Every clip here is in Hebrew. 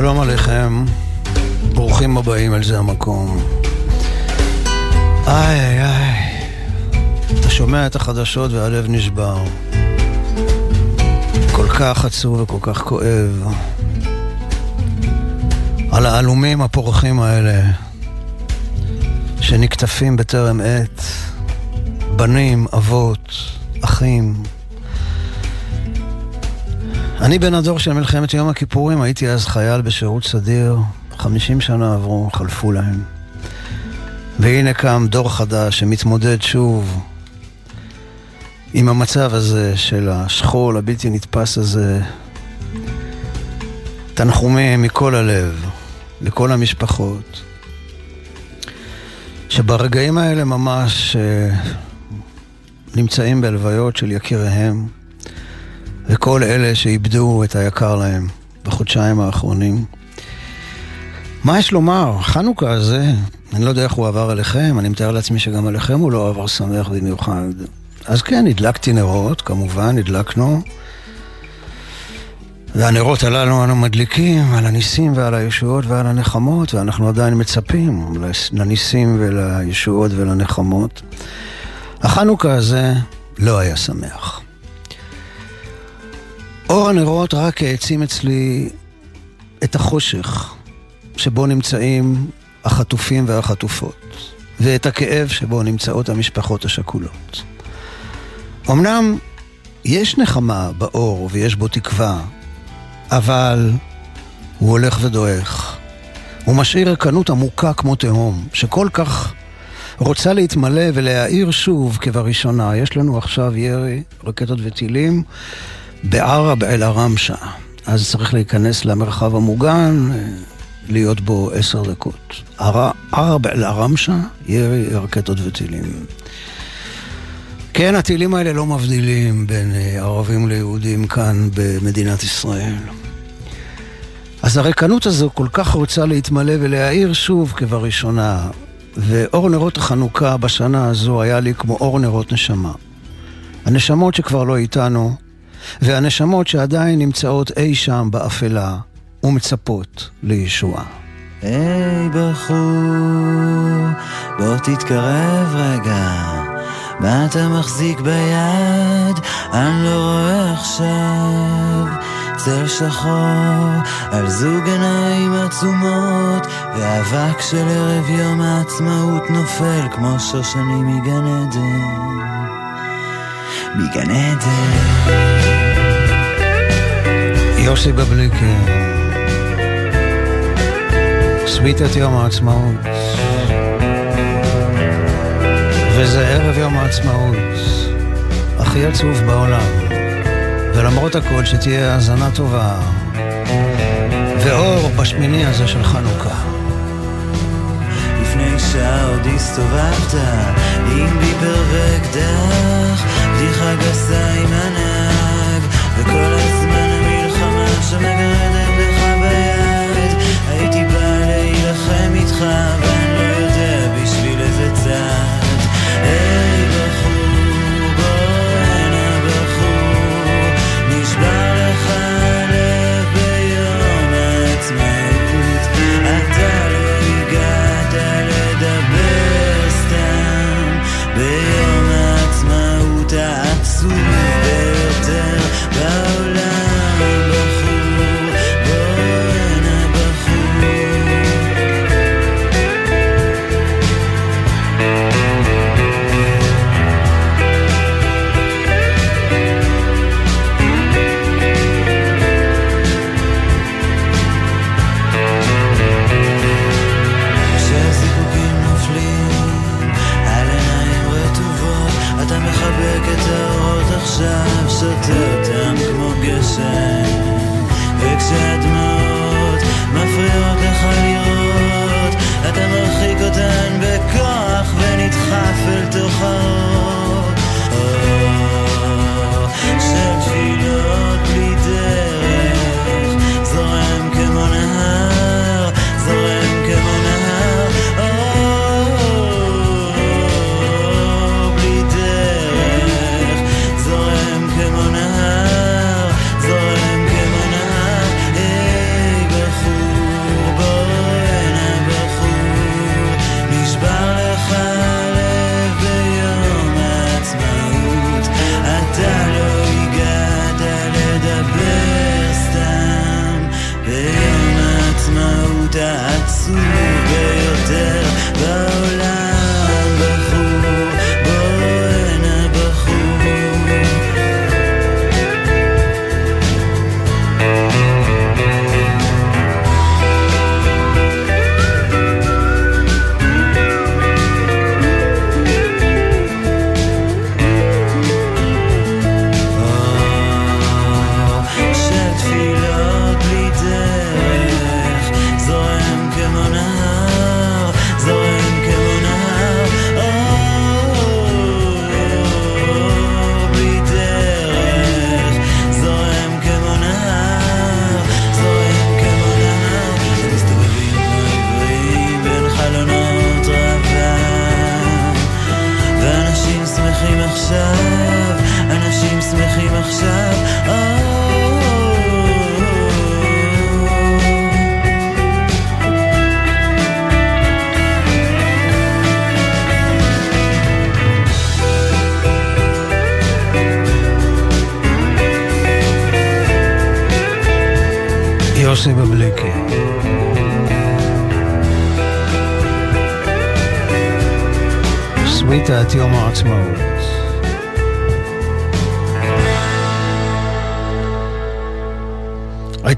שלום עליכם, ברוכים הבאים אל זה המקום. איי איי איי, אתה שומע את החדשות והלב נשבר. כל כך עצוב וכל כך כואב. על העלומים הפורחים האלה, שנקטפים בטרם עת, בנים, אבות, אחים. אני בן הדור של מלחמת יום הכיפורים, הייתי אז חייל בשירות סדיר, חמישים שנה עברו, חלפו להם. והנה קם דור חדש שמתמודד שוב עם המצב הזה של השכול הבלתי נתפס הזה. תנחומים מכל הלב לכל המשפחות, שברגעים האלה ממש אה, נמצאים בלוויות של יקיריהם, וכל אלה שאיבדו את היקר להם בחודשיים האחרונים. מה יש לומר? חנוכה הזה, אני לא יודע איך הוא עבר אליכם, אני מתאר לעצמי שגם עליכם הוא לא עבר שמח במיוחד. אז כן, הדלקתי נרות, כמובן, הדלקנו. והנרות הללו אנו מדליקים על הניסים ועל הישועות ועל הנחמות, ואנחנו עדיין מצפים לניסים ולישועות ולנחמות. החנוכה הזה לא היה שמח. אור הנרות רק העצים אצלי את החושך שבו נמצאים החטופים והחטופות, ואת הכאב שבו נמצאות המשפחות השכולות. אמנם יש נחמה באור ויש בו תקווה, אבל הוא הולך ודועך. הוא משאיר רקנות עמוקה כמו תהום, שכל כך רוצה להתמלא ולהאיר שוב כבראשונה. יש לנו עכשיו ירי, רקטות וטילים בערב אל-ערמשה. אז צריך להיכנס למרחב המוגן, להיות בו עשר דקות. ערב אל-ערמשה, ירי, רקטות וטילים. כן, הטילים האלה לא מבדילים בין אה, ערבים ליהודים כאן במדינת ישראל. אז הריקנות הזו כל כך רוצה להתמלא ולהאיר שוב כבראשונה, ואור נרות החנוכה בשנה הזו היה לי כמו אור נרות נשמה. הנשמות שכבר לא איתנו, והנשמות שעדיין נמצאות אי שם באפלה ומצפות לישועה. היי בחור, בוא תתקרב רגע. מה אתה מחזיק ביד? אני לא רואה עכשיו צל שחור על זוג עיניים עצומות ואבק של ערב יום העצמאות נופל כמו שושנים מגן עדן מגן עדן. יוסי בבליקר. סוויטת יום העצמאות. וזה ערב יום העצמאות, הכי עצוב בעולם. ולמרות הכל, שתהיה האזנה טובה, ואור בשמיני הזה של חנוכה. לפני שעה עוד הסתובבת עם ביבר ואקדח, בדיחה גסה עם הנהג,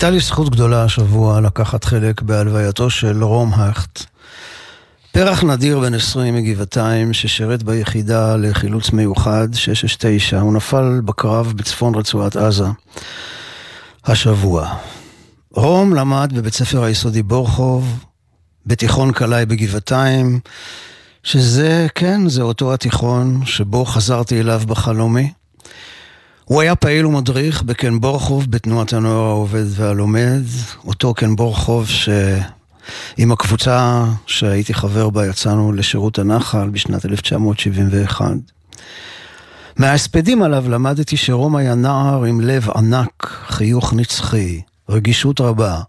הייתה לי זכות גדולה השבוע לקחת חלק בהלווייתו של רום הכט. פרח נדיר בן 20 מגבעתיים ששירת ביחידה לחילוץ מיוחד 669, הוא נפל בקרב בצפון רצועת עזה השבוע. רום למד בבית ספר היסודי בורחוב, בתיכון קלעי בגבעתיים, שזה, כן, זה אותו התיכון שבו חזרתי אליו בחלומי. הוא היה פעיל ומדריך בקן בורחוב בתנועת הנוער העובד והלומד, אותו קן בורחוב שעם הקבוצה שהייתי חבר בה יצאנו לשירות הנחל בשנת 1971. מההספדים עליו למדתי שרום היה נער עם לב ענק, חיוך נצחי, רגישות רבה,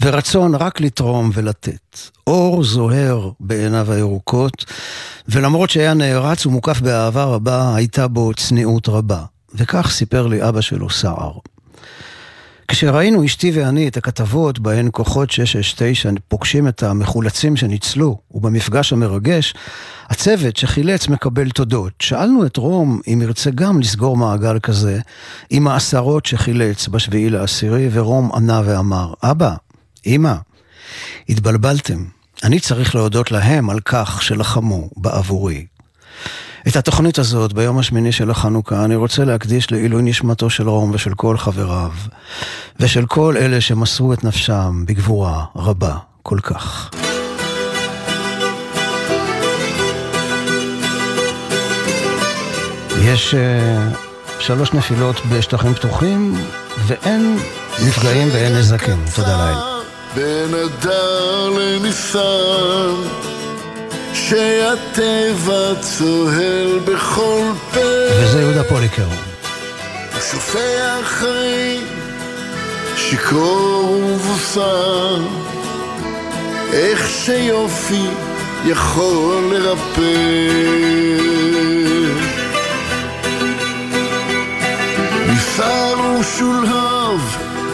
ורצון רק לתרום ולתת. אור זוהר בעיניו הירוקות, ולמרות שהיה נערץ ומוקף באהבה רבה, הייתה בו צניעות רבה. וכך סיפר לי אבא שלו סער. כשראינו אשתי ואני את הכתבות בהן כוחות 669 פוגשים את המחולצים שניצלו, ובמפגש המרגש, הצוות שחילץ מקבל תודות. שאלנו את רום אם ירצה גם לסגור מעגל כזה עם העשרות שחילץ בשביעי לעשירי, ורום ענה ואמר, אבא, אמא, התבלבלתם. אני צריך להודות להם על כך שלחמו בעבורי. את התוכנית הזאת ביום השמיני של החנוכה אני רוצה להקדיש לעילוי נשמתו של רום ושל כל חבריו, ושל כל אלה שמסרו את נפשם בגבורה רבה כל כך. יש uh, שלוש נפילות בשטחים פתוחים, ואין נפגעים ואין נזקים. תודה לאל. בין הדר לניסן שהטבע צוהל בכל פה. וזה יהודה פוליקר. הוא שופע חיים, שיכור ובוסר, איך שיופי יכול לרפא. ניסר ושולהב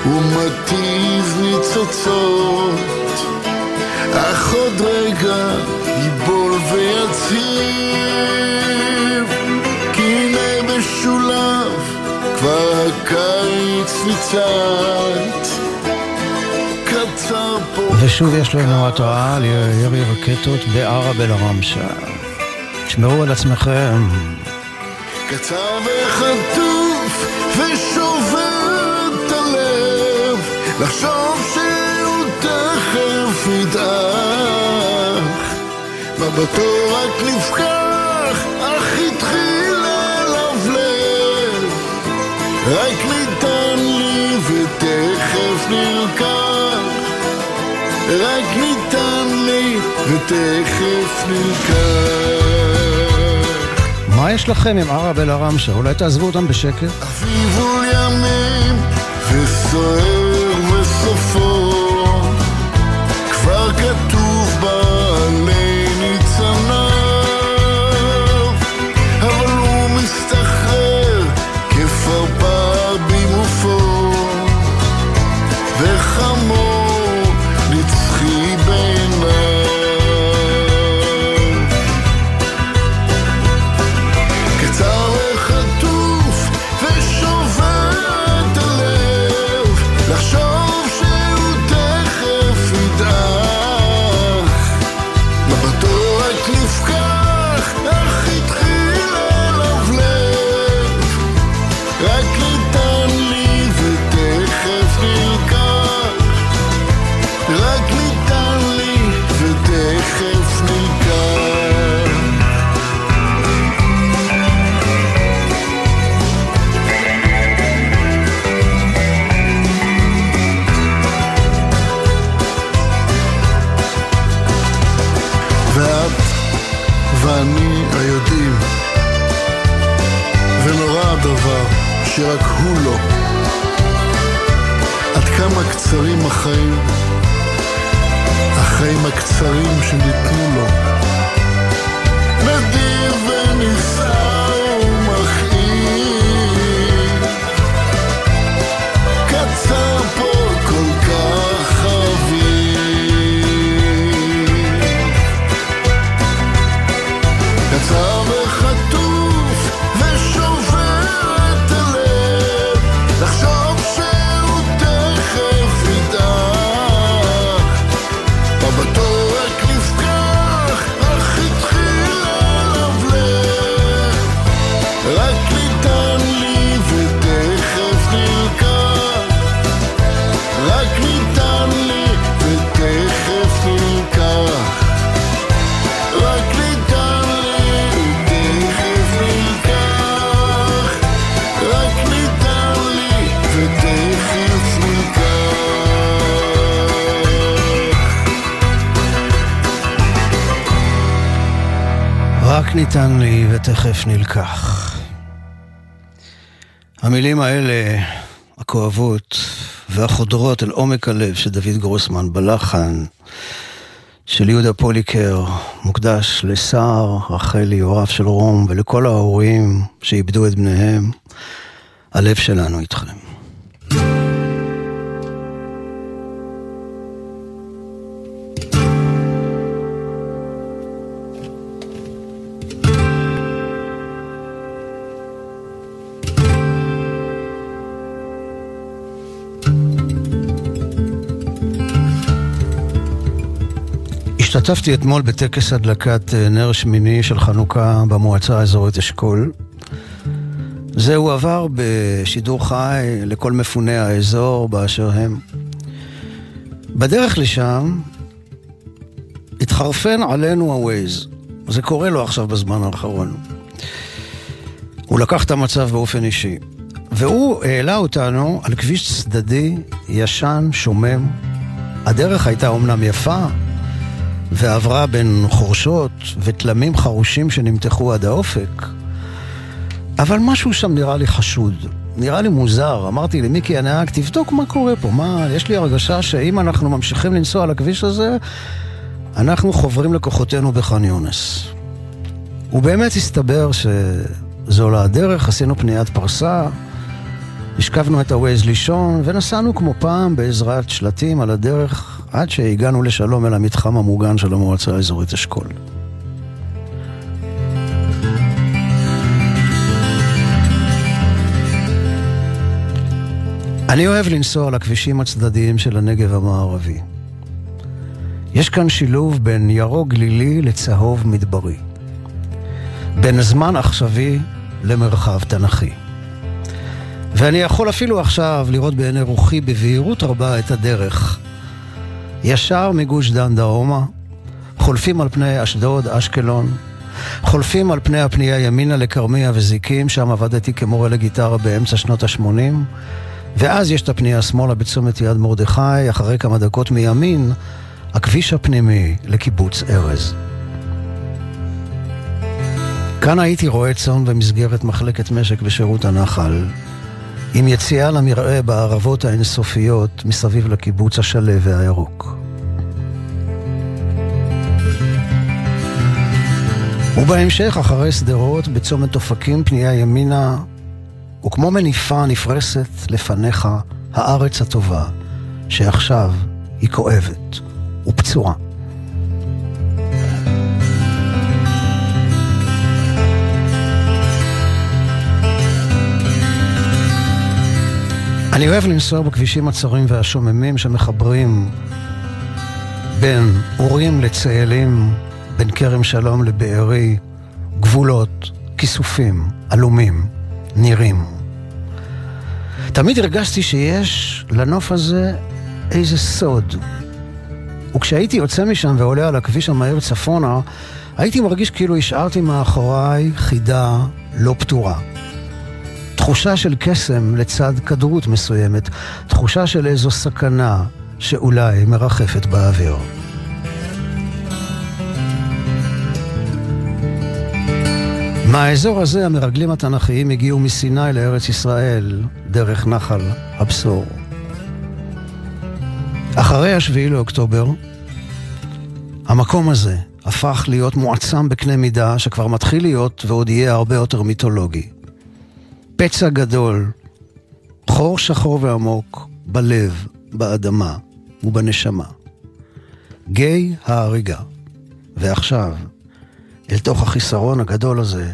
ומתיז ניצוצות, אך עוד רגע הקיץ ניצת. ושוב יש לנו התראה על ירי רקטות בערב אל-ערמשה. תשמרו על עצמכם. קצר וחטוף ושובר את הלב, לחשוב שהוא תכף ידעך. מבטו רק נפקח, אך התחיל ללבלב. רק ניתן לי נלקח. רק ניתן לי ותכף נלקח. מה יש לכם עם ערב אל ערמשה? אולי תעזבו אותם בשקט? אביבול ימים וסוער ניתן לי ותכף נלקח. המילים האלה, הכואבות והחודרות אל עומק הלב של דוד גרוסמן בלחן של יהודה פוליקר, מוקדש לסער, רחלי, הוריו של רום ולכל ההורים שאיבדו את בניהם, הלב שלנו איתכם. השתתפתי אתמול בטקס הדלקת אה, נר שמיני של חנוכה במועצה האזורית אשכול. זה הועבר בשידור חי לכל מפוני האזור באשר הם. בדרך לשם התחרפן עלינו הווייז. זה קורה לו עכשיו בזמן האחרון. הוא לקח את המצב באופן אישי. והוא העלה אותנו על כביש צדדי, ישן, שומם. הדרך הייתה אומנם יפה, ועברה בין חורשות ותלמים חרושים שנמתחו עד האופק. אבל משהו שם נראה לי חשוד, נראה לי מוזר. אמרתי למיקי הנהג, תבדוק מה קורה פה, מה, יש לי הרגשה שאם אנחנו ממשיכים לנסוע על הכביש הזה, אנחנו חוברים לכוחותינו בח'אן יונס. ובאמת הסתבר שזו לא הדרך, עשינו פניית פרסה, השכבנו את הווייז לישון, ונסענו כמו פעם בעזרת שלטים על הדרך, עד שהגענו לשלום אל המתחם המוגן של המועצה האזורית אשכול. אני אוהב לנסוע לכבישים הצדדיים של הנגב המערבי. יש כאן שילוב בין ירוק גלילי לצהוב מדברי. בין זמן עכשווי למרחב תנכי. ואני יכול אפילו עכשיו לראות בעיני רוחי בבהירות רבה את הדרך. ישר מגוש דן דרומה, חולפים על פני אשדוד, אשקלון, חולפים על פני הפנייה ימינה לכרמיה וזיקים, שם עבדתי כמורה לגיטרה באמצע שנות ה-80, ואז יש את הפנייה שמאלה בצומת יד מרדכי, אחרי כמה דקות מימין, הכביש הפנימי לקיבוץ ארז. כאן הייתי רועה צאן במסגרת מחלקת משק בשירות הנחל, עם יציאה למרעה בערבות האינסופיות מסביב לקיבוץ השלו והירוק. ובהמשך, אחרי שדרות, בצומת אופקים, פנייה ימינה, וכמו מניפה נפרסת לפניך הארץ הטובה, שעכשיו היא כואבת ופצועה. אני אוהב לנסוע בכבישים הצרים והשוממים שמחברים בין אורים לצאלים, בין כרם שלום לבארי, גבולות, כיסופים, עלומים, נירים. תמיד הרגשתי שיש לנוף הזה איזה סוד. וכשהייתי יוצא משם ועולה על הכביש המהיר צפונה, הייתי מרגיש כאילו השארתי מאחוריי חידה לא פתורה. תחושה של קסם לצד כדרות מסוימת, תחושה של איזו סכנה שאולי מרחפת באוויר. מהאזור הזה המרגלים התנ"כיים הגיעו מסיני לארץ ישראל דרך נחל הבשור. אחרי השביעי לאוקטובר, המקום הזה הפך להיות מועצם בקנה מידה שכבר מתחיל להיות ועוד יהיה הרבה יותר מיתולוגי. פצע גדול, חור שחור ועמוק בלב, באדמה ובנשמה. גיא ההריגה. ועכשיו, אל תוך החיסרון הגדול הזה,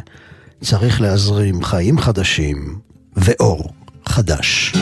צריך להזרים חיים חדשים ואור חדש.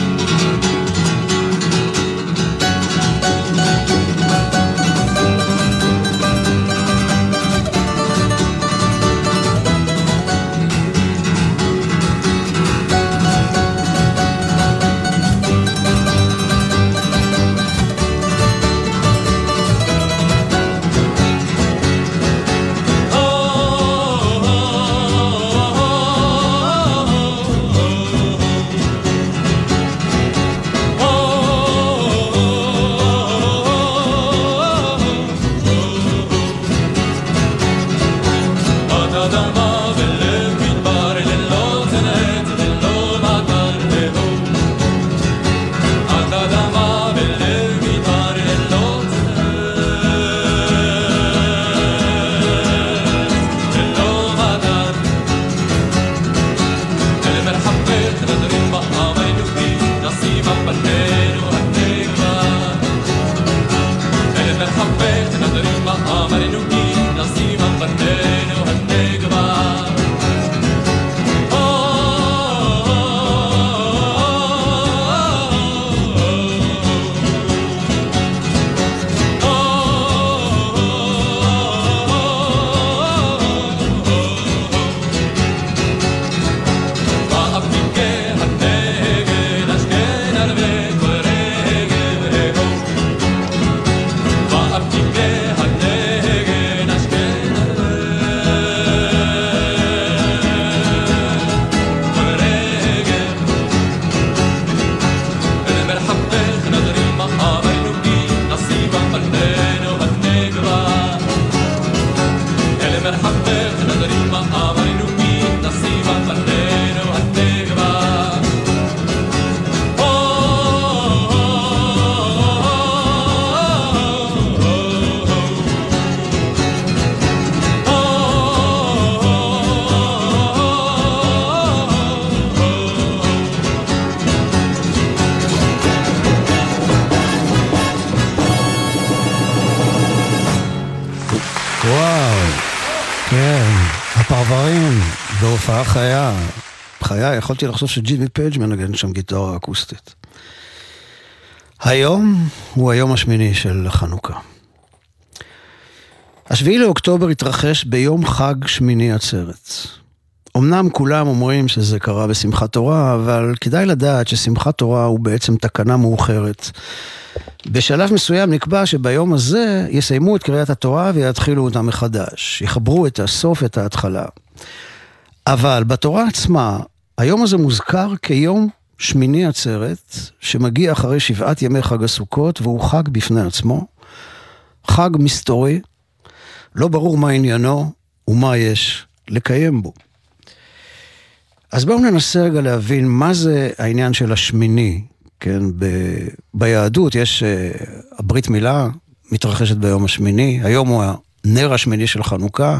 חיה, יכולתי לחשוב שג'ימי פייג' מנגן שם גיטרה אקוסטית. היום הוא היום השמיני של חנוכה. השביעי לאוקטובר התרחש ביום חג שמיני עצרת. אמנם כולם אומרים שזה קרה בשמחת תורה, אבל כדאי לדעת ששמחת תורה הוא בעצם תקנה מאוחרת. בשלב מסוים נקבע שביום הזה יסיימו את קריאת התורה ויתחילו אותה מחדש. יחברו את הסוף, את ההתחלה. אבל בתורה עצמה, היום הזה מוזכר כיום שמיני עצרת, שמגיע אחרי שבעת ימי חג הסוכות, והוא חג בפני עצמו. חג מסתורי, לא ברור מה עניינו ומה יש לקיים בו. אז בואו ננסה רגע להבין מה זה העניין של השמיני, כן? ב... ביהדות יש, uh, הברית מילה מתרחשת ביום השמיני, היום הוא הנר השמיני של חנוכה.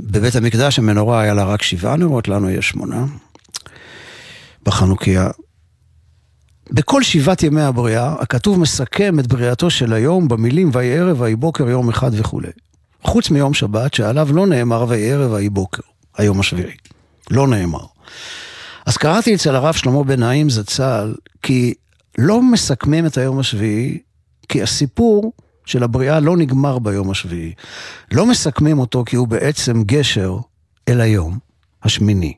בבית המקדש המנורה היה לה רק שבעה נרות, לנו יש שמונה. בחנוכיה. בכל שבעת ימי הבריאה, הכתוב מסכם את בריאתו של היום במילים ויהי ערב ויהי בוקר יום אחד וכולי. חוץ מיום שבת, שעליו לא נאמר ויהי ערב ויהי בוקר, היום השביעי. לא נאמר. אז קראתי אצל הרב שלמה בן נעים זצ"ל, כי לא מסכמים את היום השביעי, כי הסיפור של הבריאה לא נגמר ביום השביעי. לא מסכמים אותו כי הוא בעצם גשר אל היום השמיני.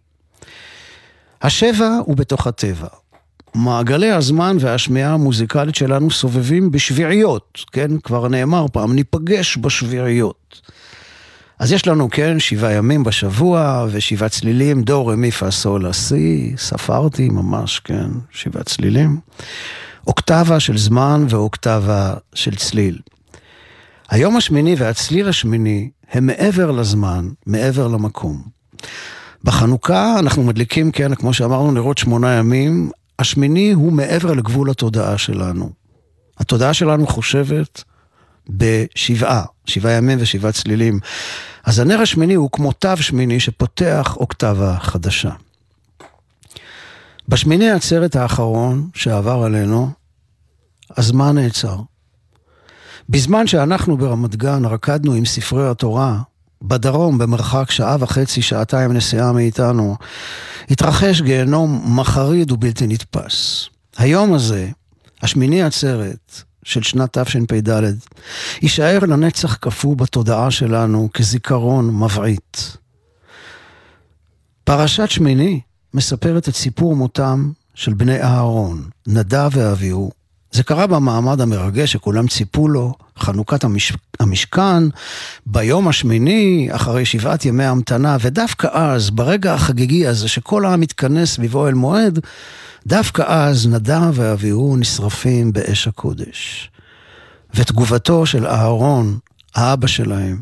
השבע הוא בתוך הטבע. מעגלי הזמן והשמיעה המוזיקלית שלנו סובבים בשביעיות, כן? כבר נאמר פעם, ניפגש בשביעיות. אז יש לנו, כן, שבעה ימים בשבוע ושבעה צלילים, דו, רמי, פה, סול, ספרתי ממש, כן, שבעה צלילים. אוקטבה של זמן ואוקטבה של צליל. היום השמיני והצליל השמיני הם מעבר לזמן, מעבר למקום. בחנוכה אנחנו מדליקים, כן, כמו שאמרנו, נרות שמונה ימים. השמיני הוא מעבר לגבול התודעה שלנו. התודעה שלנו חושבת בשבעה, שבעה ימים ושבעה צלילים. אז הנר השמיני הוא כמו תו שמיני שפותח אוקטבה חדשה. בשמיני העצרת האחרון שעבר עלינו, הזמן נעצר. בזמן שאנחנו ברמת גן רקדנו עם ספרי התורה, בדרום, במרחק שעה וחצי, שעתיים נסיעה מאיתנו, התרחש גיהנום מחריד ובלתי נתפס. היום הזה, השמיני עצרת, של שנת תשפ"ד, יישאר לנצח קפוא בתודעה שלנו כזיכרון מבעית. פרשת שמיני מספרת את סיפור מותם של בני אהרון, נדב ואביהו. זה קרה במעמד המרגש שכולם ציפו לו, חנוכת המש... המשכן, ביום השמיני, אחרי שבעת ימי המתנה, ודווקא אז, ברגע החגיגי הזה, שכל העם מתכנס סביב אוהל מועד, דווקא אז נדב ואביהו נשרפים באש הקודש. ותגובתו של אהרון, האבא שלהם,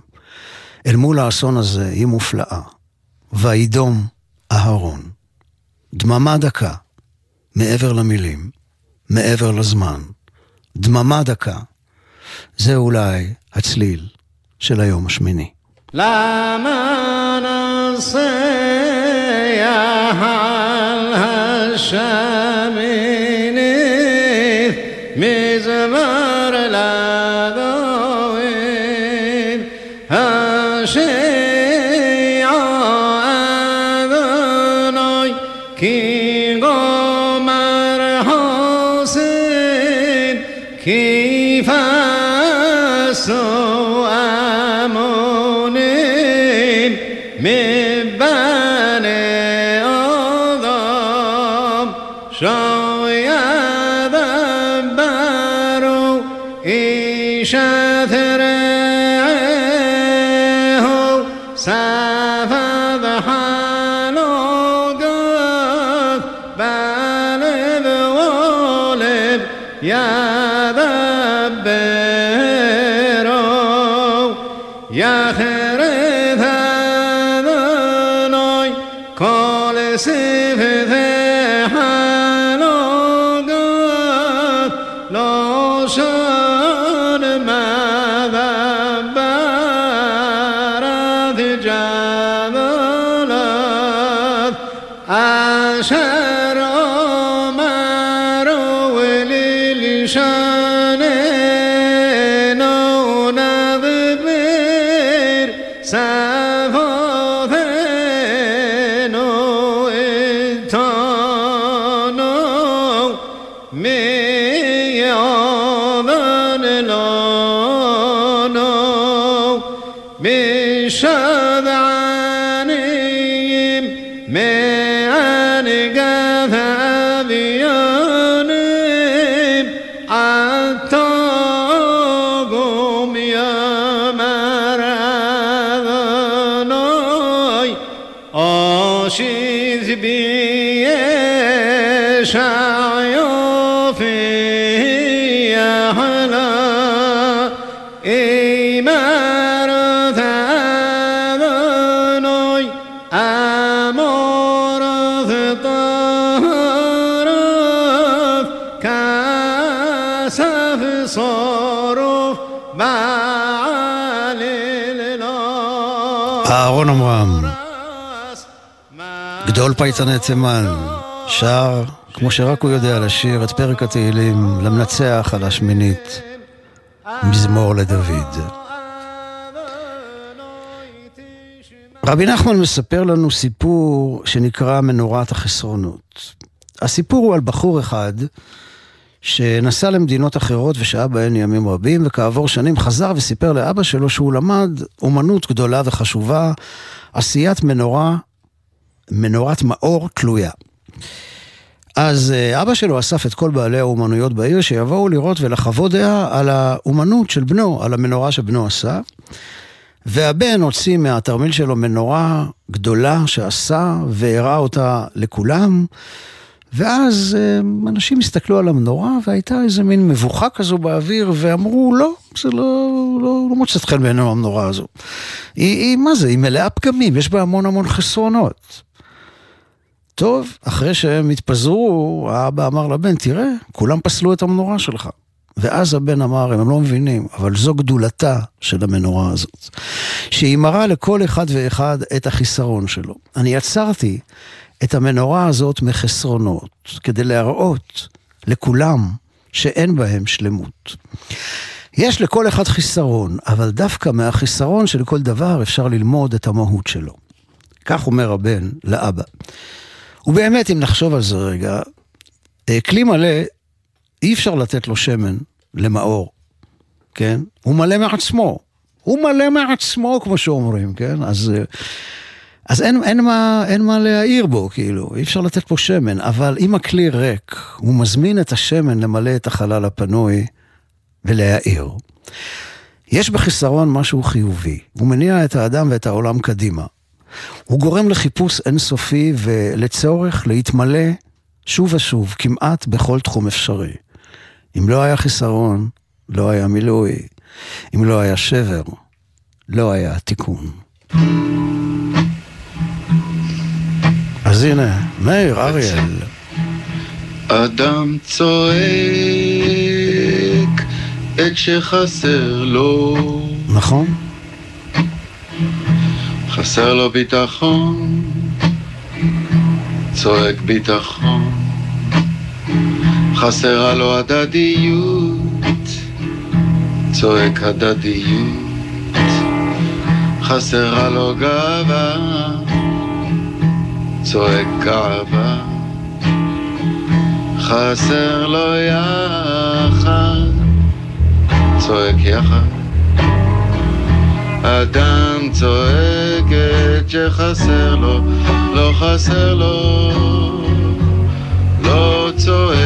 אל מול האסון הזה היא מופלאה. וידום אהרון. דממה דקה, מעבר למילים, מעבר לזמן. דממה דקה. זה אולי הצליל של היום השמיני. למה נוסע על השמי May I again גדול פייצני תימן, שר, כמו שרק הוא יודע לשיר, את פרק התהילים למנצח על השמינית, מזמור לדוד. רבי נחמן מספר לנו סיפור שנקרא מנורת החסרונות. הסיפור הוא על בחור אחד שנסע למדינות אחרות ושהה בהן ימים רבים, וכעבור שנים חזר וסיפר לאבא שלו שהוא למד אומנות גדולה וחשובה, עשיית מנורה מנורת מאור תלויה. אז אה, אבא שלו אסף את כל בעלי האומנויות בעיר שיבואו לראות ולחוות דעה על האומנות של בנו, על המנורה שבנו עשה. והבן הוציא מהתרמיל שלו מנורה גדולה שעשה והראה אותה לכולם. ואז אה, אנשים הסתכלו על המנורה והייתה איזה מין מבוכה כזו באוויר ואמרו לא, זה לא, לא, לא מוצאת חן בעינינו המנורה הזו. היא, היא, מה זה, היא מלאה פגמים, יש בה המון המון חסרונות. טוב, אחרי שהם התפזרו, האבא אמר לבן, תראה, כולם פסלו את המנורה שלך. ואז הבן אמר, הם לא מבינים, אבל זו גדולתה של המנורה הזאת. שהיא מראה לכל אחד ואחד את החיסרון שלו. אני יצרתי את המנורה הזאת מחסרונות, כדי להראות לכולם שאין בהם שלמות. יש לכל אחד חיסרון, אבל דווקא מהחיסרון של כל דבר אפשר ללמוד את המהות שלו. כך אומר הבן לאבא. ובאמת, אם נחשוב על זה רגע, אה, כלי מלא, אי אפשר לתת לו שמן למאור, כן? הוא מלא מעצמו. הוא מלא מעצמו, כמו שאומרים, כן? אז, אה, אז אין, אין, מה, אין מה להעיר בו, כאילו, אי אפשר לתת פה שמן. אבל אם הכלי ריק, הוא מזמין את השמן למלא את החלל הפנוי ולהעיר. יש בחיסרון משהו חיובי, הוא מניע את האדם ואת העולם קדימה. הוא גורם לחיפוש אינסופי ולצורך להתמלא שוב ושוב, כמעט בכל תחום אפשרי. אם לא היה חיסרון, לא היה מילוי. אם לא היה שבר, לא היה תיקון. אז הנה, מאיר אריאל. אדם צועק את שחסר לו. נכון. חסר לו ביטחון, צועק ביטחון, חסרה לו הדדיות, צועק הדדיות, חסרה לו גאווה, צועק גאווה, חסר לו יחד, צועק יחד. אדם צועקת שחסר לו, לא חסר לו, לא צועק.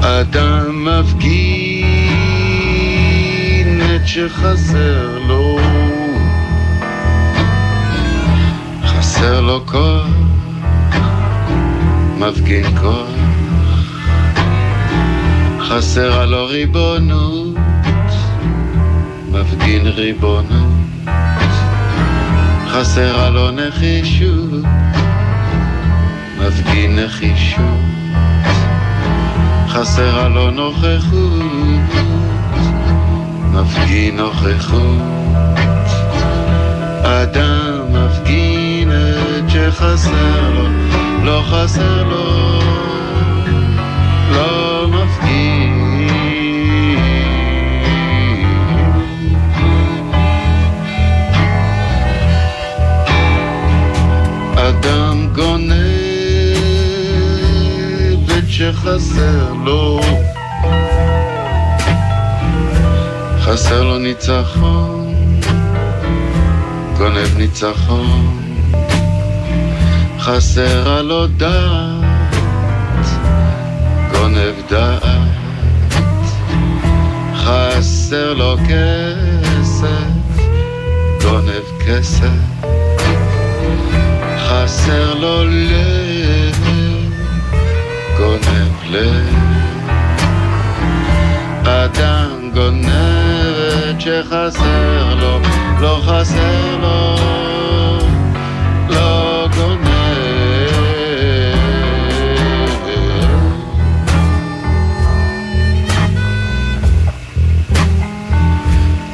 אדם מפגין את שחסר לו, חסר לו כוח, מפגין כוח. חסרה לו ריבונות, מפגין ריבונות, חסרה לו נחישות, מפגין נחישות, חסרה לו נוכחות, מפגין נוכחות, אדם מפגין את שחסר לו, לא חסר לו גונב את שחסר לו. חסר לו ניצחון, גונב ניצחון, חסר לו דעת, גונב דעת, חסר לו כסף, גונב כסף, חסר לו לב, גונב לב. אדם גונב שחסר לו, לא חסר לו, לא גונב.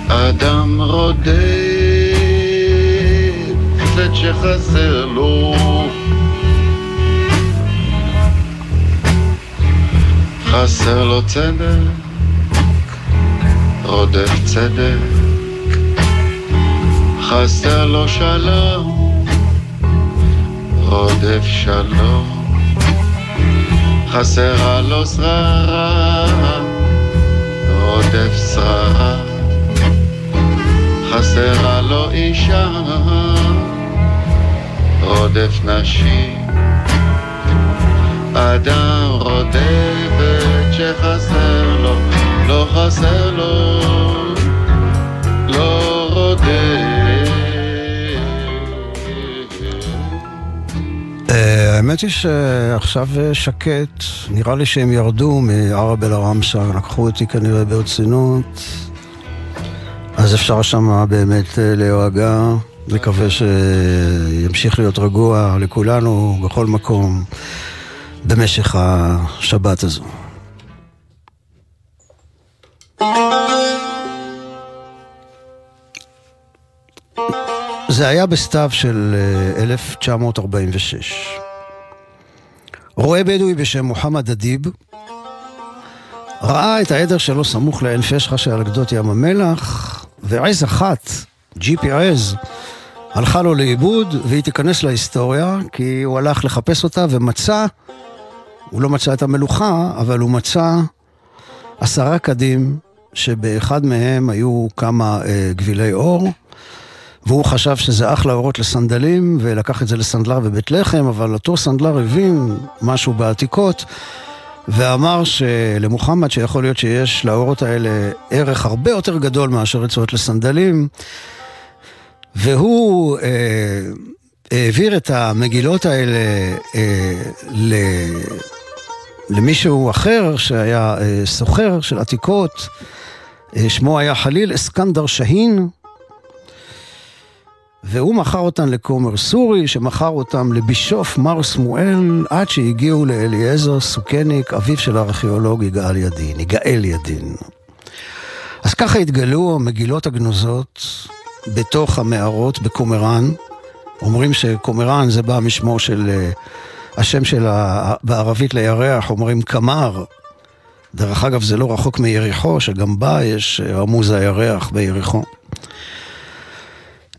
אדם רודף שחסר לו. חסר לו צדק, רודף צדק, חסר לו שלום, רודף שלום, חסרה לו שררה, רודף שררה, חסרה לו אישה, רודף נשים. אדם רודף את שחסר לו, לא חסר לו, לא רודף. אה, האמת היא שעכשיו אה, שקט, נראה לי שהם ירדו מערב אל ערמשה, לקחו אותי כנראה ברצינות, אז אפשר שם באמת אה, להירגע, נקווה שימשיך להיות רגוע לכולנו בכל מקום במשך השבת הזו. זה היה בסתיו של אה, 1946. רועה בדואי בשם מוחמד אדיב ראה את העדר שלו סמוך לעין פשחה שעל גדות ים המלח, ועז אחת, ג'יפי עז, הלכה לו לאיבוד, והיא תיכנס להיסטוריה, כי הוא הלך לחפש אותה ומצא, הוא לא מצא את המלוכה, אבל הוא מצא עשרה קדים, שבאחד מהם היו כמה אה, גבילי אור, והוא חשב שזה אחלה אורות לסנדלים, ולקח את זה לסנדלר בבית לחם, אבל אותו סנדלר הבין משהו בעתיקות, ואמר שלמוחמד שיכול להיות שיש לאורות האלה ערך הרבה יותר גדול מאשר רצועות לסנדלים, והוא אה, העביר את המגילות האלה אה, ל... למישהו אחר שהיה אה, סוחר של עתיקות, אה, שמו היה חליל אסקנדר שהין, והוא מכר אותן לכומר סורי, שמכר אותם לבישוף מר שמואל, עד שהגיעו לאליעזר סוכניק, אביו של הארכיאולוג יגאל ידין, יגאל ידין. אז ככה התגלו המגילות הגנוזות בתוך המערות בקומראן. אומרים שקומראן זה בא משמו של אה, השם של. בערבית לירח, אומרים קמר. דרך אגב, זה לא רחוק מיריחו, שגם בה יש אה, רמוז הירח ביריחו.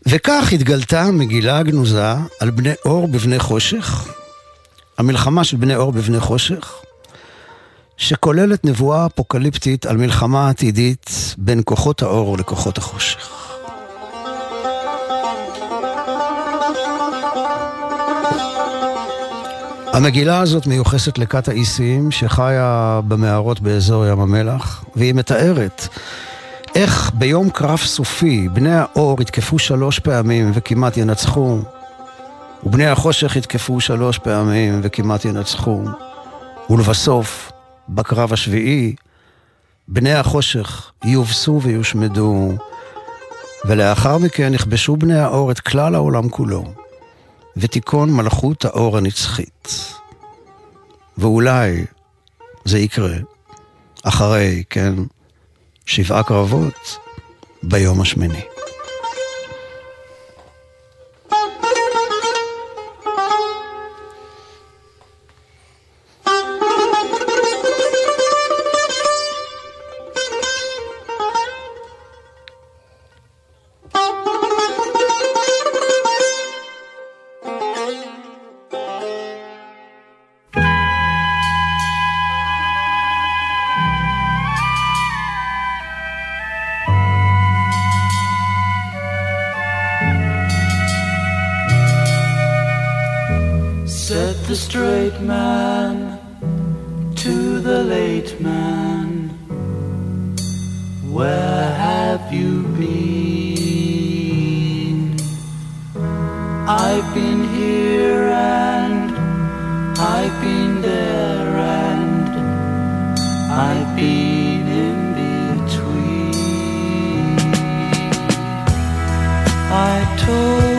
וכך התגלתה מגילה גנוזה על בני אור בבני חושך, המלחמה של בני אור בבני חושך, שכוללת נבואה אפוקליפטית על מלחמה עתידית בין כוחות האור לכוחות החושך. המגילה הזאת מיוחסת לכת האיסיים שחיה במערות באזור ים המלח, והיא מתארת איך ביום קרב סופי בני האור יתקפו שלוש פעמים וכמעט ינצחו, ובני החושך יתקפו שלוש פעמים וכמעט ינצחו, ולבסוף, בקרב השביעי, בני החושך יובסו ויושמדו, ולאחר מכן יכבשו בני האור את כלל העולם כולו, ותיכון מלכות האור הנצחית. ואולי זה יקרה אחרי, כן, שבעה קרבות ביום השמיני. told.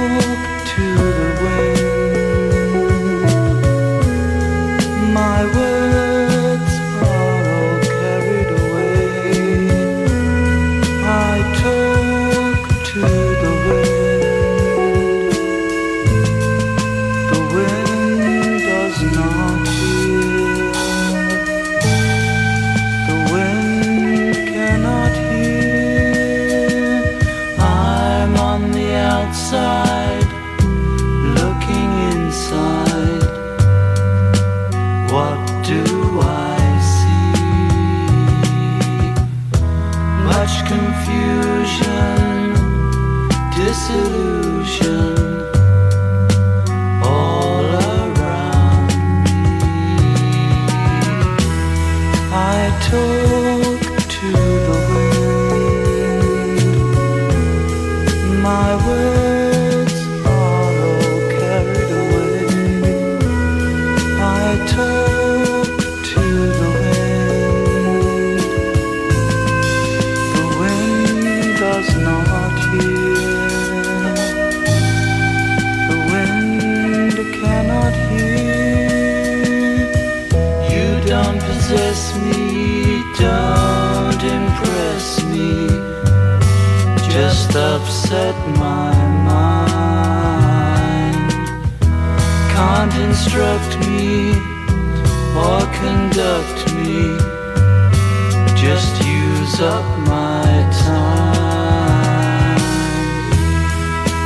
Up my time.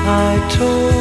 I talk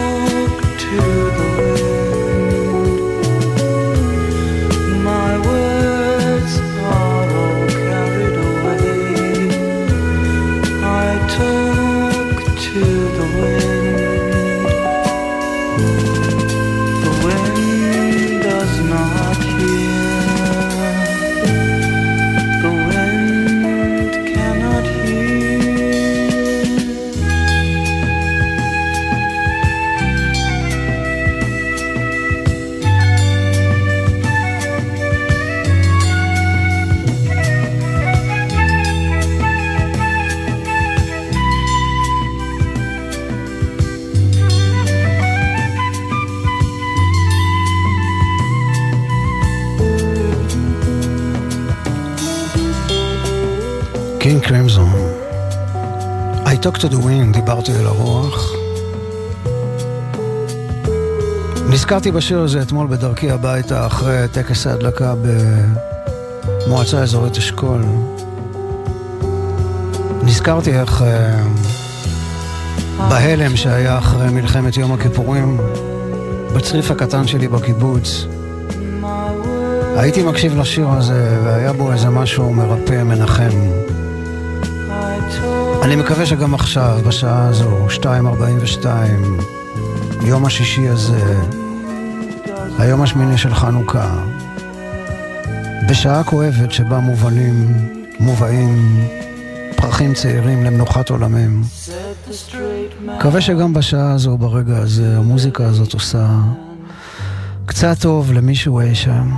talk to the wind, דיברתי אל הרוח. נזכרתי בשיר הזה אתמול בדרכי הביתה אחרי טקס ההדלקה במועצה אזורית אשכול. נזכרתי איך אה, בהלם שהיה אחרי מלחמת יום הכיפורים, בצריף הקטן שלי בקיבוץ, הייתי מקשיב לשיר הזה והיה בו איזה משהו מרפא, מנחם. אני מקווה שגם עכשיו, בשעה הזו, 2.42, יום השישי הזה, היום השמיני של חנוכה, בשעה כואבת שבה מובנים, מובאים פרחים צעירים למנוחת עולמים. מקווה שגם בשעה הזו, ברגע הזה, המוזיקה הזאת עושה קצת טוב למישהו אי שם,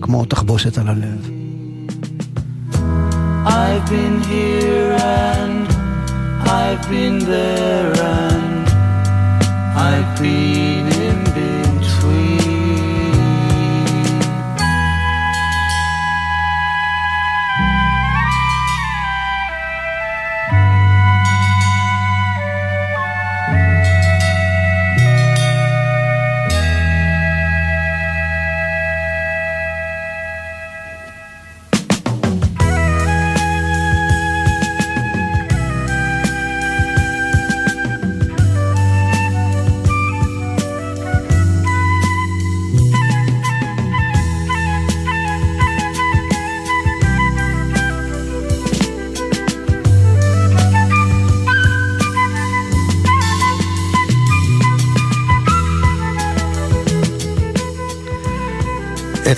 כמו תחבושת על הלב. I've been here and I've been there and I've been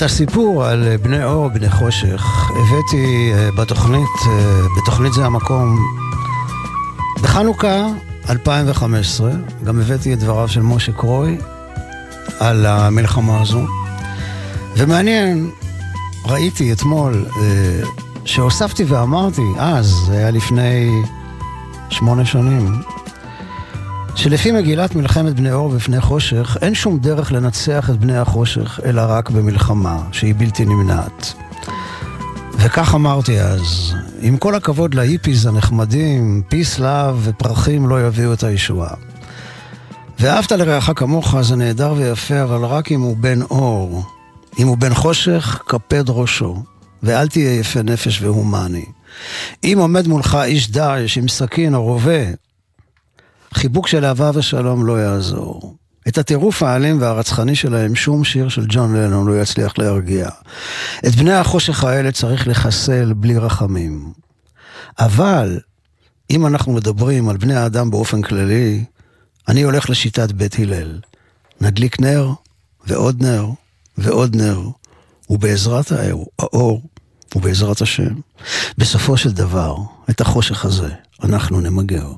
את הסיפור על בני אור, בני חושך, הבאתי אה, בתוכנית, אה, בתוכנית זה המקום, בחנוכה 2015, גם הבאתי את דבריו של משה קרוי על המלחמה הזו. ומעניין, ראיתי אתמול אה, שהוספתי ואמרתי, אז, זה היה לפני שמונה שנים, שלפי מגילת מלחמת בני אור ובני חושך, אין שום דרך לנצח את בני החושך, אלא רק במלחמה, שהיא בלתי נמנעת. וכך אמרתי אז, עם כל הכבוד להיפיז הנחמדים, פיס לאב ופרחים לא יביאו את הישועה. ואהבת לרעך כמוך זה נהדר ויפה, אבל רק אם הוא בן אור. אם הוא בן חושך, קפד ראשו, ואל תהיה יפה נפש והומני. אם עומד מולך איש דאעש עם סכין או רובה, חיבוק של אהבה ושלום לא יעזור. את הטירוף האלים והרצחני שלהם שום שיר של ג'ון לנון לא יצליח להרגיע. את בני החושך האלה צריך לחסל בלי רחמים. אבל אם אנחנו מדברים על בני האדם באופן כללי, אני הולך לשיטת בית הלל. נדליק נר ועוד נר ועוד נר, ובעזרת האור ובעזרת השם, בסופו של דבר, את החושך הזה אנחנו נמגר.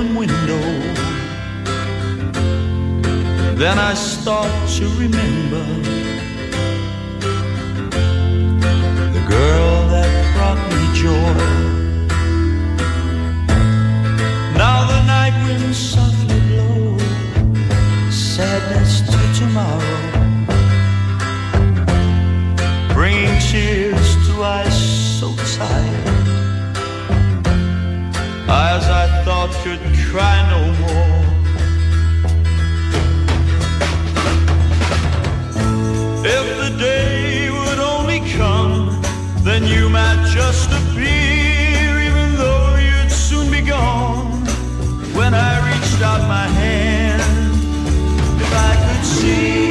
Open window, then I start to remember the girl that brought me joy. Now the night winds softly blow, sadness to tomorrow, bringing tears to eyes so tired. Eyes I thought could cry no more. If the day would only come, then you might just appear, even though you'd soon be gone. When I reached out my hand, if I could see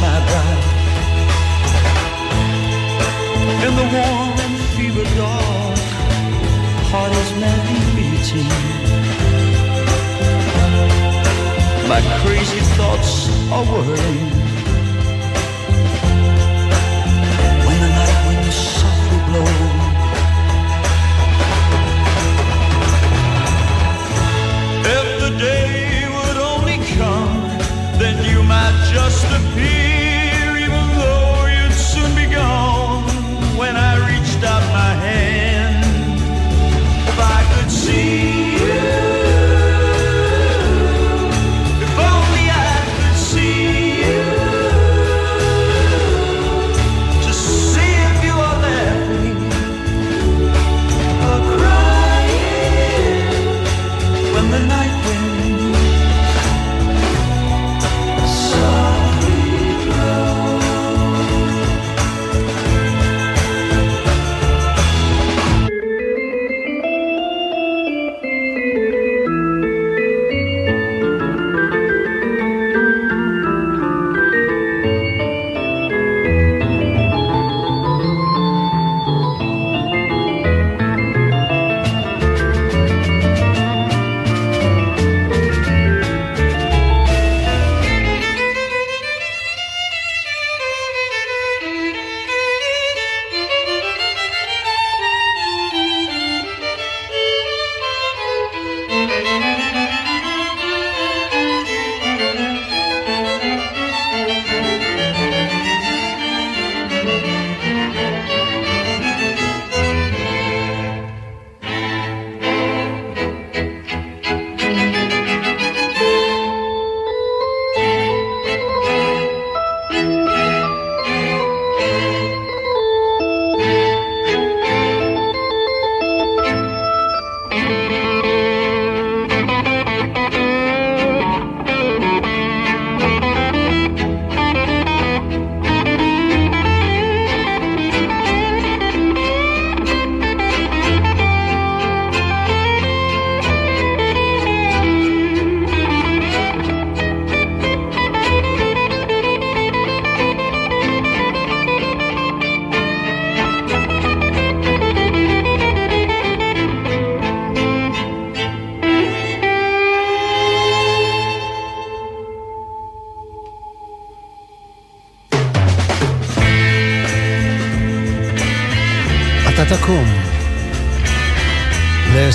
my brow. In the warm and fever dark, heart is madly beating. My crazy thoughts are whirling. When the night winds softly blow. If the day would only come, then you might just appear,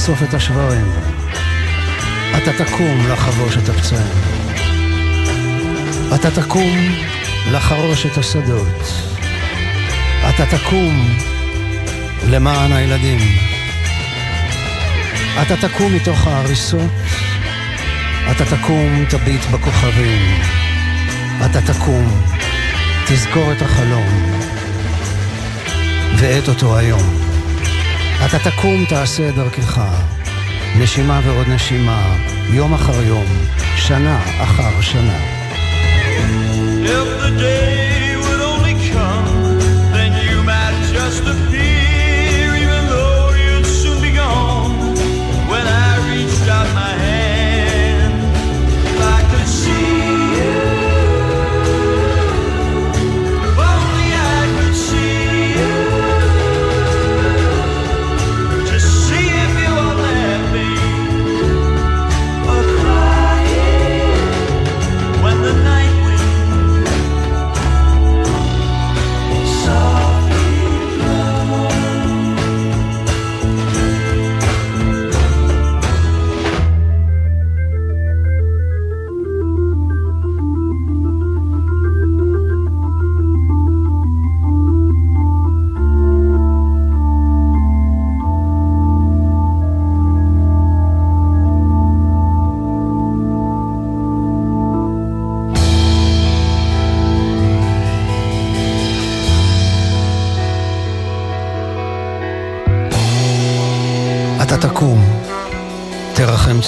לאסוף את השברים. אתה תקום לחבוש את הפצעים. אתה תקום לחרוש את השדות. אתה תקום למען הילדים. אתה תקום מתוך ההריסות. אתה תקום, תביט בכוכבים. אתה תקום, תזכור את החלום. ואת אותו היום. אתה תקום, תעשה את דרכך. נשימה ועוד נשימה, יום אחר יום, שנה אחר שנה. The day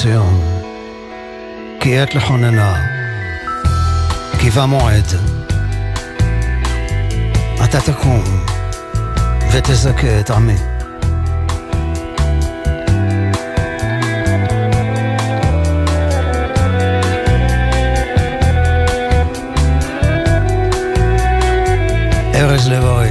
ציון, כי עת לכוננה, כי בא מועד. אתה תקום ותזכה את עמי. ארז לבוי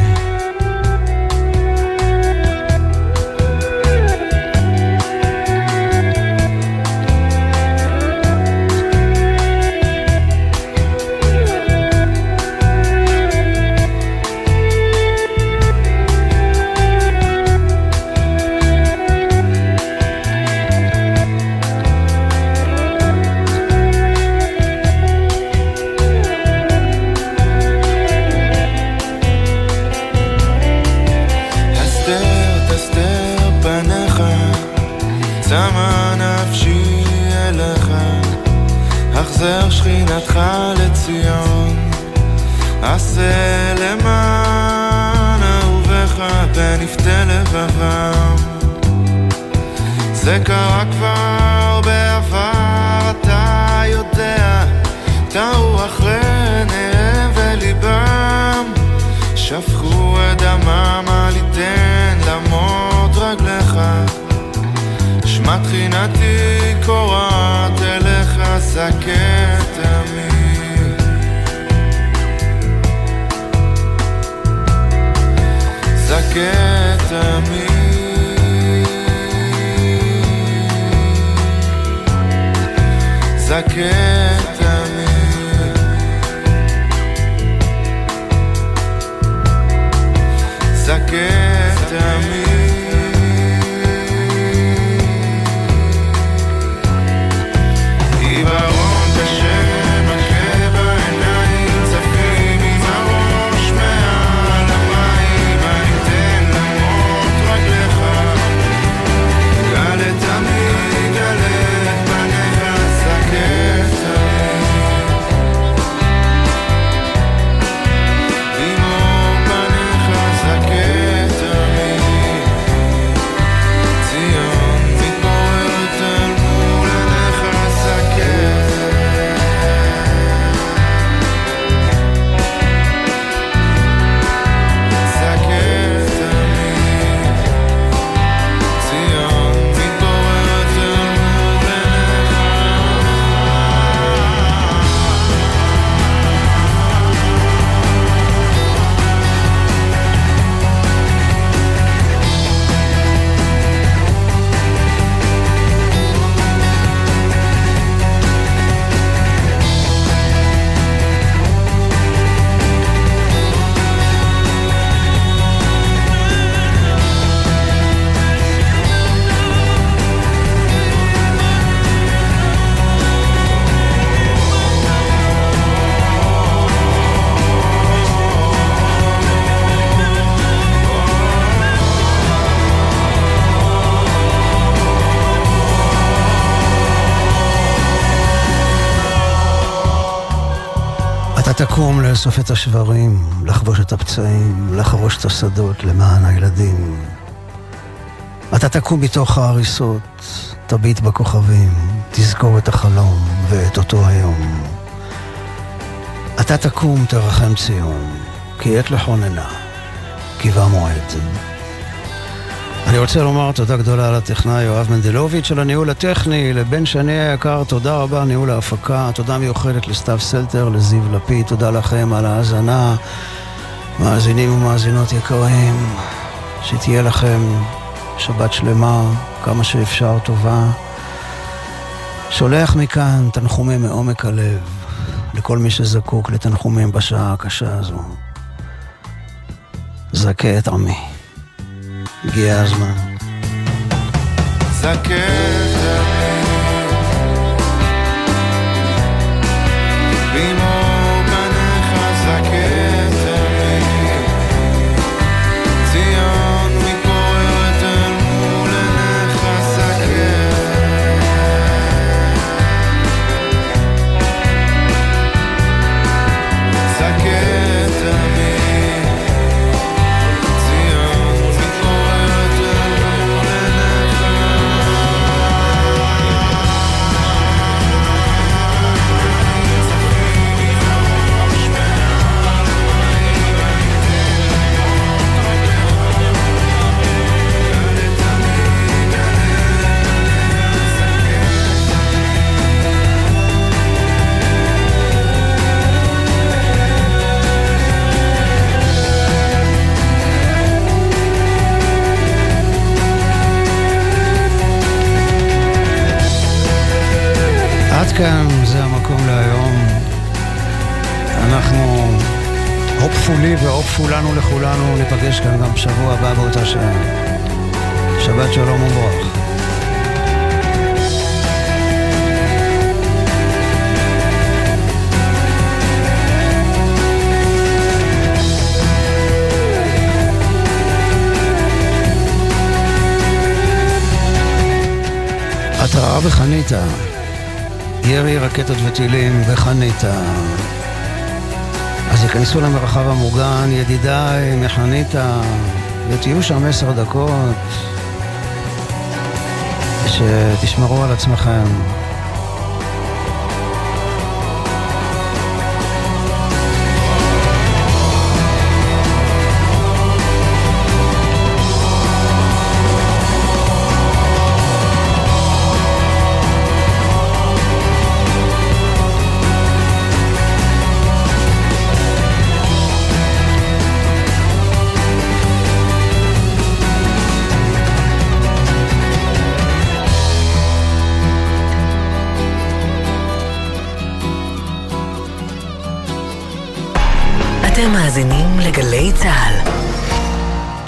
לאסוף את השברים, לחבוש את הפצעים, לחרוש את השדות למען הילדים. אתה תקום מתוך ההריסות, תביט בכוכבים, תזכור את החלום ואת אותו היום. אתה תקום תרחם ציון, כי עת לכוננה, כי בא מועד. אני רוצה לומר תודה גדולה לטכנאי יואב מנדלוביץ' על הניהול הטכני, לבן שני היקר, תודה רבה ניהול ההפקה, תודה מיוחדת לסתיו סלטר, לזיו לפיד, תודה לכם על ההאזנה, מאזינים ומאזינות יקרים, שתהיה לכם שבת שלמה, כמה שאפשר טובה. שולח מכאן תנחומים מעומק הלב לכל מי שזקוק לתנחומים בשעה הקשה הזו. זכה את עמי. הגיע הזמן. זכה בחניתה. אז ייכנסו למרחב המוגן, ידידיי מחניתה, ותהיו שם עשר דקות, שתשמרו על עצמכם.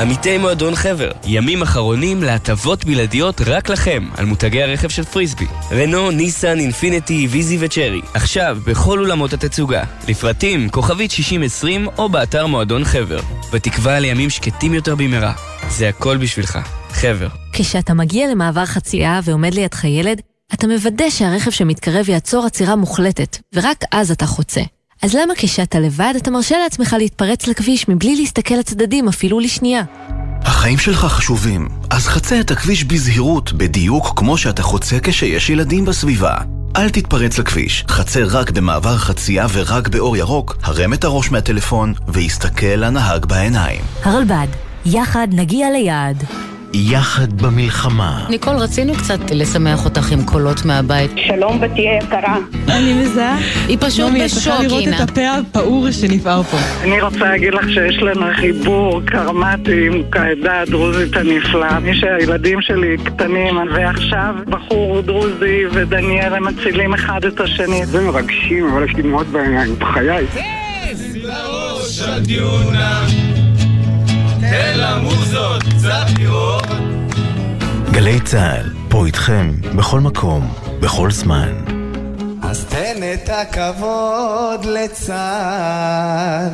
עמיתי מועדון חבר, ימים אחרונים להטבות בלעדיות רק לכם על מותגי הרכב של פריסבי. רנו, ניסן, אינפיניטי, ויזי וצ'רי. עכשיו בכל אולמות התצוגה. לפרטים, כוכבית 6020 או באתר מועדון חבר. בתקווה לימים שקטים יותר במהרה. זה הכל בשבילך. חבר. כשאתה מגיע למעבר חצייה ועומד לידך ילד, אתה מוודא שהרכב שמתקרב יעצור עצירה מוחלטת, ורק אז אתה חוצה. אז למה כשאתה לבד אתה מרשה לעצמך להתפרץ לכביש מבלי להסתכל לצדדים אפילו לשנייה? החיים שלך חשובים, אז חצה את הכביש בזהירות, בדיוק כמו שאתה חוצה כשיש ילדים בסביבה. אל תתפרץ לכביש, חצה רק במעבר חצייה ורק באור ירוק, הרם את הראש מהטלפון והסתכל לנהג בעיניים. הרלב"ד, יחד נגיע ליעד. יחד במלחמה. ניקול, רצינו קצת לשמח אותך עם קולות מהבית. שלום בתי יקרה. אני מזהה. היא פשוט בשוק, אינה. את צריכה לראות את הפה הפעור שנפער פה. אני רוצה להגיד לך שיש לנו חיבור קרמטי עם העדה הדרוזית הנפלאה. מי שהילדים שלי קטנים, ועכשיו בחור דרוזי ודניאל הם מצילים אחד את השני. זה מרגשים, אבל יש לי דמעות בעיניים, בחיי. לראש הדיונה תן למוזות קצת לראות. גלי צה"ל, פה איתכם, בכל מקום, בכל זמן. אז תן את הכבוד לצה"ל.